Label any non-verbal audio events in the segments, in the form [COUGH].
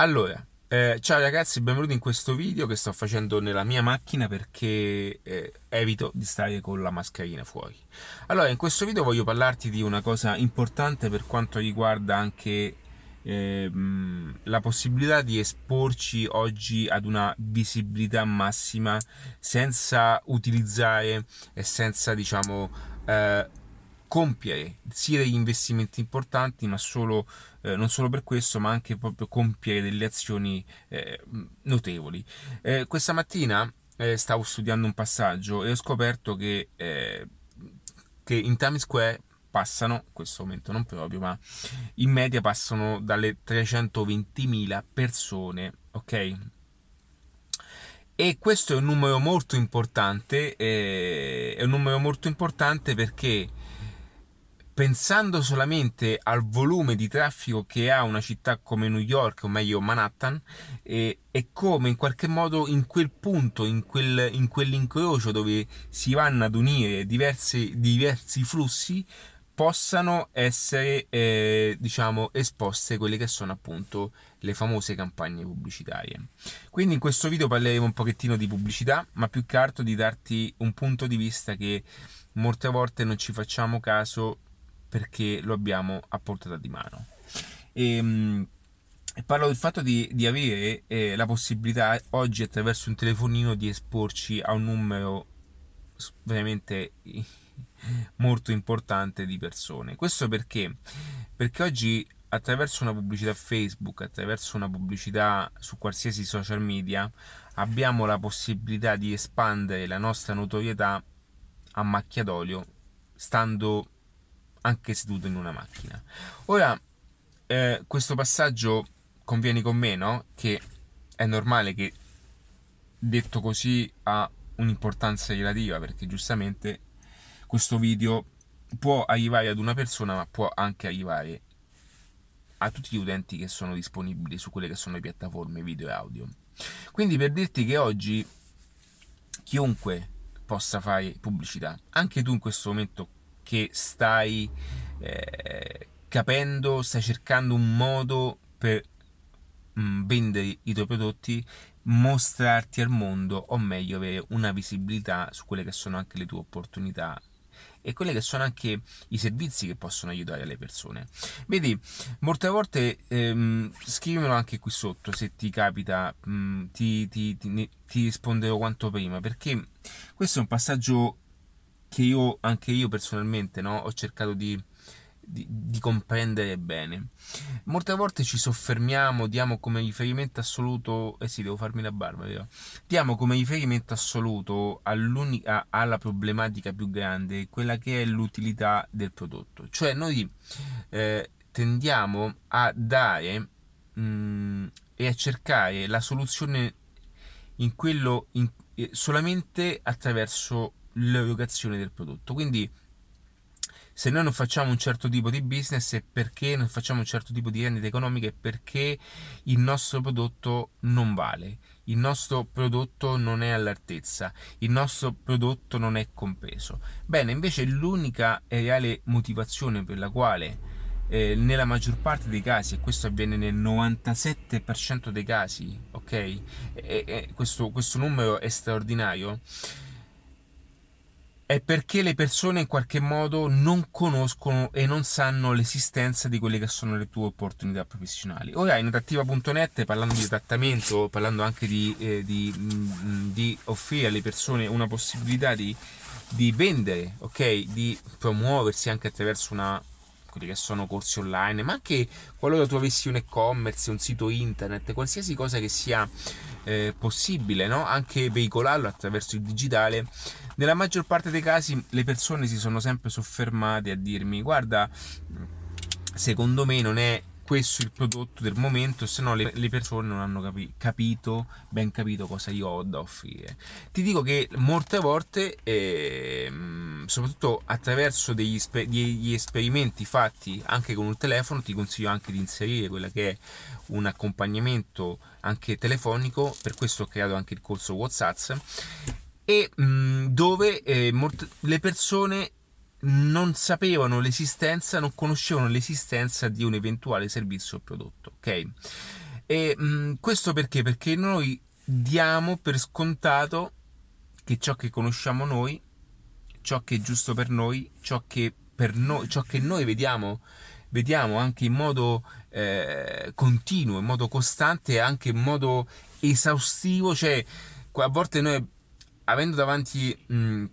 Allora, eh, ciao ragazzi, benvenuti in questo video che sto facendo nella mia macchina perché eh, evito di stare con la mascherina fuori. Allora, in questo video voglio parlarti di una cosa importante per quanto riguarda anche eh, la possibilità di esporci oggi ad una visibilità massima senza utilizzare e senza, diciamo, eh, compiere sia degli investimenti importanti, ma solo, eh, non solo per questo, ma anche proprio compiere delle azioni eh, notevoli. Eh, questa mattina eh, stavo studiando un passaggio e ho scoperto che, eh, che in Times Square passano, in questo momento non proprio, ma in media passano dalle 320.000 persone, ok? E questo è un numero molto importante, eh, è un numero molto importante perché pensando solamente al volume di traffico che ha una città come New York, o meglio Manhattan, e, e come in qualche modo in quel punto, in, quel, in quell'incrocio dove si vanno ad unire diversi, diversi flussi, possano essere eh, diciamo esposte quelle che sono appunto le famose campagne pubblicitarie. Quindi in questo video parleremo un pochettino di pubblicità ma più che altro di darti un punto di vista che molte volte non ci facciamo caso perché lo abbiamo a portata di mano. E, ehm, parlo del fatto di, di avere eh, la possibilità oggi attraverso un telefonino di esporci a un numero veramente [LAUGHS] molto importante di persone. Questo perché? Perché oggi attraverso una pubblicità Facebook, attraverso una pubblicità su qualsiasi social media, abbiamo la possibilità di espandere la nostra notorietà a macchia d'olio stando anche seduto in una macchina. Ora, eh, questo passaggio convieni con me, no? Che è normale che detto così ha un'importanza relativa perché giustamente questo video può arrivare ad una persona ma può anche arrivare a tutti gli utenti che sono disponibili su quelle che sono le piattaforme video e audio. Quindi per dirti che oggi chiunque possa fare pubblicità, anche tu in questo momento che stai eh, capendo, stai cercando un modo per mh, mm, vendere i tuoi prodotti, mostrarti al mondo, o meglio, avere una visibilità su quelle che sono anche le tue opportunità e quelli che sono anche i servizi che possono aiutare le persone. Vedi, molte volte ehm, scrivimelo anche qui sotto se ti capita, mh, mm, ti, ti, ti, ti risponderò quanto prima, perché questo è un passaggio che io, anche io personalmente, no, ho cercato di, di, di, comprendere bene. Molte volte ci soffermiamo, diamo come riferimento assoluto, eh sì, devo farmi la barba, vero? Diamo come riferimento assoluto alla problematica più grande, quella che è l'utilità del prodotto. Cioè noi eh, tendiamo a dare mh, mm, e a cercare la soluzione in quello in, eh, solamente attraverso l'erogazione del prodotto. Quindi se noi non facciamo un certo tipo di business è perché non facciamo un certo tipo di rendita economica è perché il nostro prodotto non vale, il nostro prodotto non è all'altezza, il nostro prodotto non è compreso. Bene, invece l'unica e reale motivazione per la quale eh, nella maggior parte dei casi, e questo avviene nel 97% dei casi, ok? E, e questo, questo numero è straordinario è perché le persone in qualche modo non conoscono e non sanno l'esistenza di quelle che sono le tue opportunità professionali. Ora in adattiva.net parlando di adattamento, parlando anche di, eh, di, mh, mm, di, offrire alle persone una possibilità di, di vendere, ok? Di promuoversi anche attraverso una, quelli che sono corsi online, ma anche qualora tu avessi un e-commerce, un sito internet, qualsiasi cosa che sia eh, possibile, no? anche veicolarlo attraverso il digitale, nella maggior parte dei casi le persone si sono sempre soffermate a dirmi guarda, secondo me non è questo il prodotto del momento, se no le, le, persone non hanno capi, capito, ben capito cosa io ho da offrire. Ti dico che molte volte, eh, soprattutto attraverso degli, degli, esperimenti fatti anche con un telefono, ti consiglio anche di inserire quella che è un accompagnamento anche telefonico, per questo ho creato anche il corso WhatsApp, e mh, dove eh, molte, le persone non sapevano l'esistenza, non conoscevano l'esistenza di un eventuale servizio o prodotto, ok? E mh, mm, questo perché? Perché noi diamo per scontato che ciò che conosciamo noi, ciò che è giusto per noi, ciò che, per noi, ciò che noi vediamo, vediamo anche in modo eh, continuo, in modo costante anche in modo esaustivo, cioè a volte noi avendo davanti mh,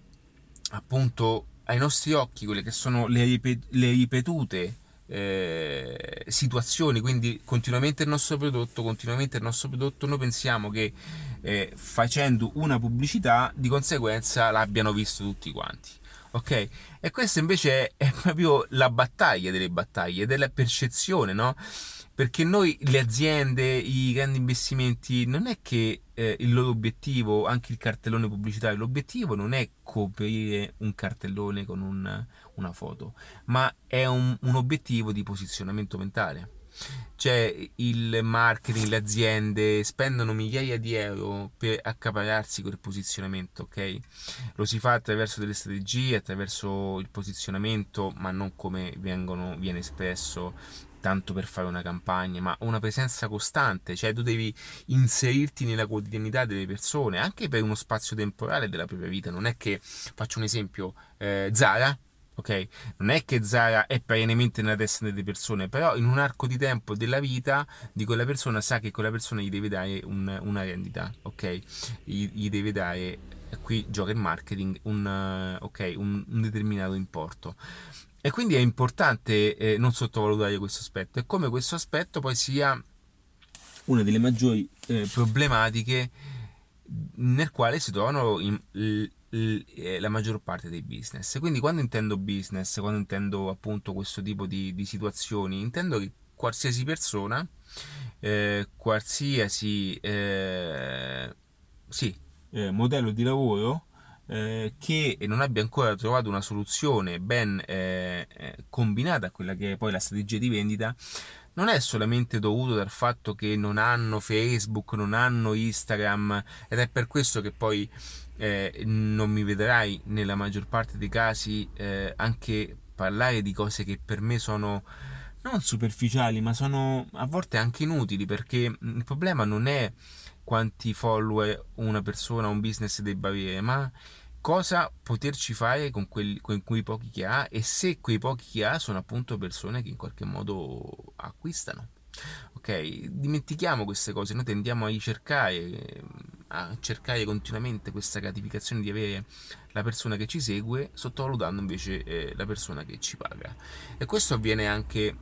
appunto ai nostri occhi quelle che sono le, le ripetute eh, situazioni, quindi continuamente il nostro prodotto, continuamente il nostro prodotto, noi pensiamo che eh, facendo una pubblicità di conseguenza l'abbiano visto tutti quanti. Ok? E questa invece è, è [LAUGHS] proprio la battaglia delle battaglie, della percezione, no? Perché noi, le aziende, i grandi investimenti, non è che eh, il loro obiettivo, anche il cartellone pubblicitario, l'obiettivo non è coprire un cartellone con un, una foto, ma è un, un obiettivo di posizionamento mentale. Cioè il marketing, le aziende spendono migliaia di euro per accapararsi quel posizionamento, ok? Lo si fa attraverso delle strategie, attraverso il posizionamento, ma non come vengono, viene espresso tanto per fare una campagna, ma una presenza costante, cioè tu devi inserirti nella quotidianità delle persone, anche per uno spazio temporale della propria vita. Non è che, faccio un esempio, eh, Zara, ok? Non è che Zara è perennemente nella testa delle persone, però in un arco di tempo della vita di quella persona sa che quella persona gli deve dare un, una rendita, ok? Gli, gli, deve dare, qui gioca il marketing, un, okay, un, un determinato importo. E quindi è importante eh, non sottovalutare questo aspetto e come questo aspetto poi sia una delle maggiori eh, problematiche nel quale si trovano in, l, l, eh, la maggior parte dei business. Quindi quando intendo business, quando intendo appunto questo tipo di, di situazioni, intendo che qualsiasi persona, eh, qualsiasi eh, sì, eh, modello di lavoro eh, che non abbia ancora trovato una soluzione ben eh, eh, combinata a quella che è poi la strategia di vendita, non è solamente dovuto dal fatto che non hanno Facebook, non hanno Instagram ed è per questo che poi eh, non mi vedrai nella maggior parte dei casi eh, anche parlare di cose che per me sono non superficiali ma sono a volte anche inutili perché il problema non è quanti follower una persona, un business debba avere, ma cosa poterci fare con, quelli, con quei pochi che ha e se quei pochi che ha sono appunto persone che in qualche modo acquistano. Ok, dimentichiamo queste cose, noi tendiamo a ricercare, a cercare continuamente questa gratificazione di avere la persona che ci segue, sottovalutando invece eh, la persona che ci paga. E questo avviene anche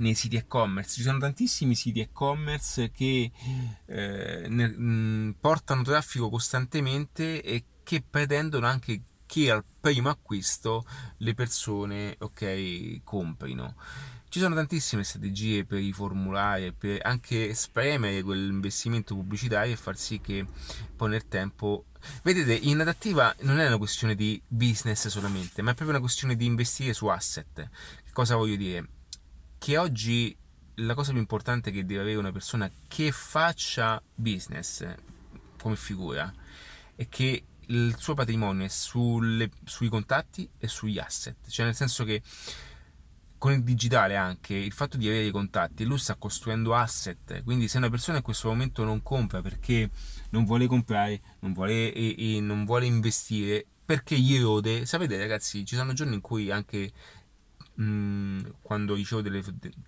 nei siti e-commerce. Ci sono tantissimi siti e-commerce che eh, ne, mh, portano traffico costantemente e che pretendono anche che al primo acquisto le persone ok comprino. Ci sono tantissime strategie per riformulare, per anche spremere quell'investimento pubblicitario e far sì che poi nel tempo Vedete, in adattiva non è una questione di business solamente, ma è proprio una questione di investire su asset. Che cosa voglio dire? Che oggi la cosa più importante che deve avere una persona che faccia business come figura è che il suo patrimonio è sulle, sui contatti e sugli asset, cioè nel senso che con il digitale anche il fatto di avere i contatti, lui sta costruendo asset, quindi se una persona in questo momento non compra perché non vuole comprare, non vuole, e, e non vuole investire, perché gli erode, sapete ragazzi, ci sono giorni in cui anche Quando ricevo delle,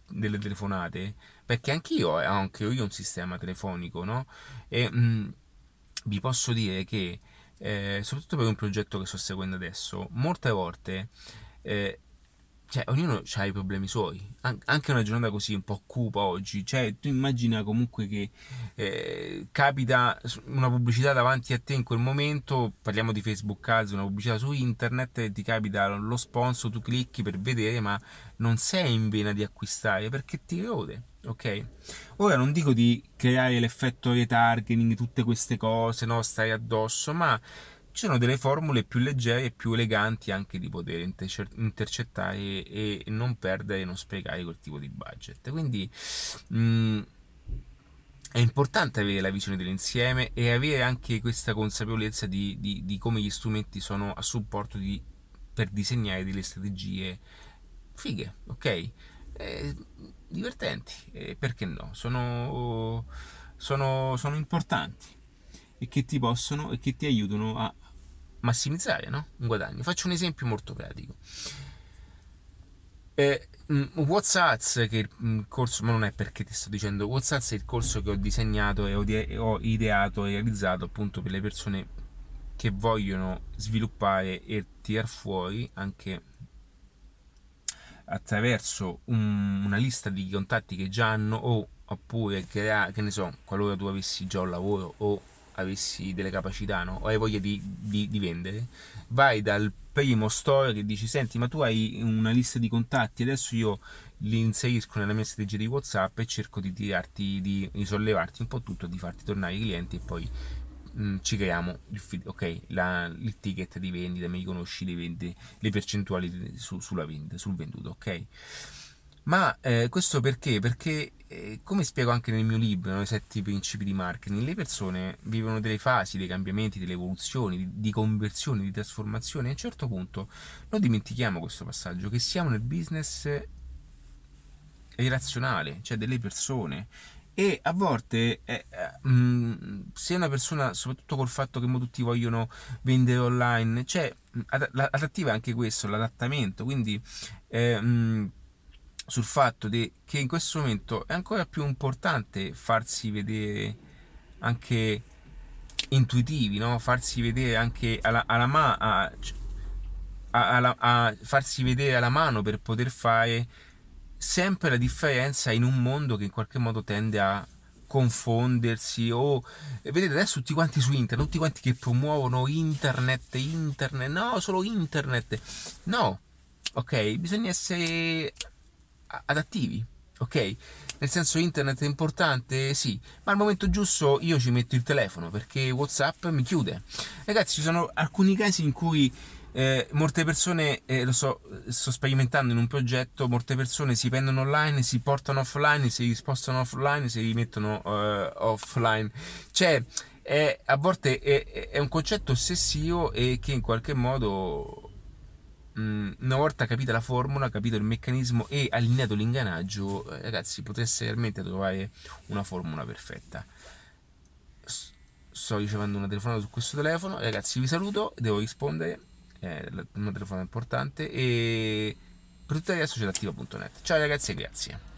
delle, telefonate, perché anch'io ho anche io un sistema telefonico, no? E mh, vi posso dire che, eh, soprattutto per un progetto che sto seguendo adesso, molte volte eh, cioè, ognuno ha i problemi suoi. anche una giornata così un po' cupa oggi. Cioè, tu immagina comunque che eh, capita una pubblicità davanti a te in quel momento. Parliamo di Facebook Ads, una pubblicità su internet, ti capita lo sponsor, tu clicchi per vedere, ma non sei in vena di acquistare perché ti rode. Ok? Ora non dico di creare l'effetto retargeting, tutte queste cose, no? Stare addosso, ma ci sono delle formule più leggere e più eleganti anche di poter intercettare e non perdere e non sprecare quel tipo di budget. Quindi mh, mm, è importante avere la visione dell'insieme e avere anche questa consapevolezza di, di, di come gli strumenti sono a supporto di, per disegnare delle strategie fighe, ok? Eh, divertenti, e perché no? Sono, sono, sono importanti e che ti possono e che ti aiutano a massimizzare no? un guadagno. Faccio un esempio molto pratico. Eh, mm, WhatsApp, che il corso, ma non è perché ti sto dicendo, WhatsApp è il corso che ho disegnato e ho ideato e realizzato appunto per le persone che vogliono sviluppare e tirare fuori anche attraverso un, una lista di contatti che già hanno o oppure crea, che ne so, qualora tu avessi già un lavoro o avessi delle capacità no? o hai voglia di, di, di, vendere, vai dal primo store che dici senti ma tu hai una lista di contatti, adesso io li inserisco nella mia strategia di Whatsapp e cerco di tirarti, di, di sollevarti un po' tutto, di farti tornare i clienti e poi mh, mm, ci creiamo il, okay, la, il, ticket di vendita, mi riconosci le, vendi, le percentuali su, sulla vendita, sul venduto, ok? Ma eh, questo perché? Perché, come spiego anche nel mio libro, I sette principi di marketing, le persone vivono delle fasi, dei cambiamenti, delle evoluzioni, di, conversione, di trasformazione. A un certo punto non dimentichiamo questo passaggio, che siamo nel business relazionale, cioè delle persone. E a volte, eh, eh, mh, se una persona, soprattutto col fatto che tutti vogliono vendere online, cioè, adattiva anche questo, l'adattamento. Quindi, eh, mh, sul fatto di, che in questo momento è ancora più importante farsi vedere anche intuitivi, no? farsi vedere anche alla, alla mano, a, a, a, farsi vedere alla mano per poter fare sempre la differenza in un mondo che in qualche modo tende a confondersi o vedete adesso tutti quanti su internet tutti quanti che promuovono internet internet no solo internet no ok bisogna essere adattivi, ok? Nel senso internet è importante, sì, ma al momento giusto io ci metto il telefono perché WhatsApp mi chiude. Ragazzi, ci sono alcuni casi in cui eh, molte persone, eh, lo so, sto sperimentando in un progetto, molte persone si prendono online, si portano offline, si spostano offline, si rimettono uh, offline. Cioè, è, a volte è, è un concetto ossessivo e che in qualche modo Mm, una volta capita la formula, capito il meccanismo e allineato l'ingranaggio, eh, ragazzi, potreste realmente trovare una formula perfetta. Sto ricevendo una telefonata su questo telefono, ragazzi, vi saluto, devo rispondere, è una telefonata importante e per tutto il resto c'è l'attiva.net. Ciao ragazzi e grazie.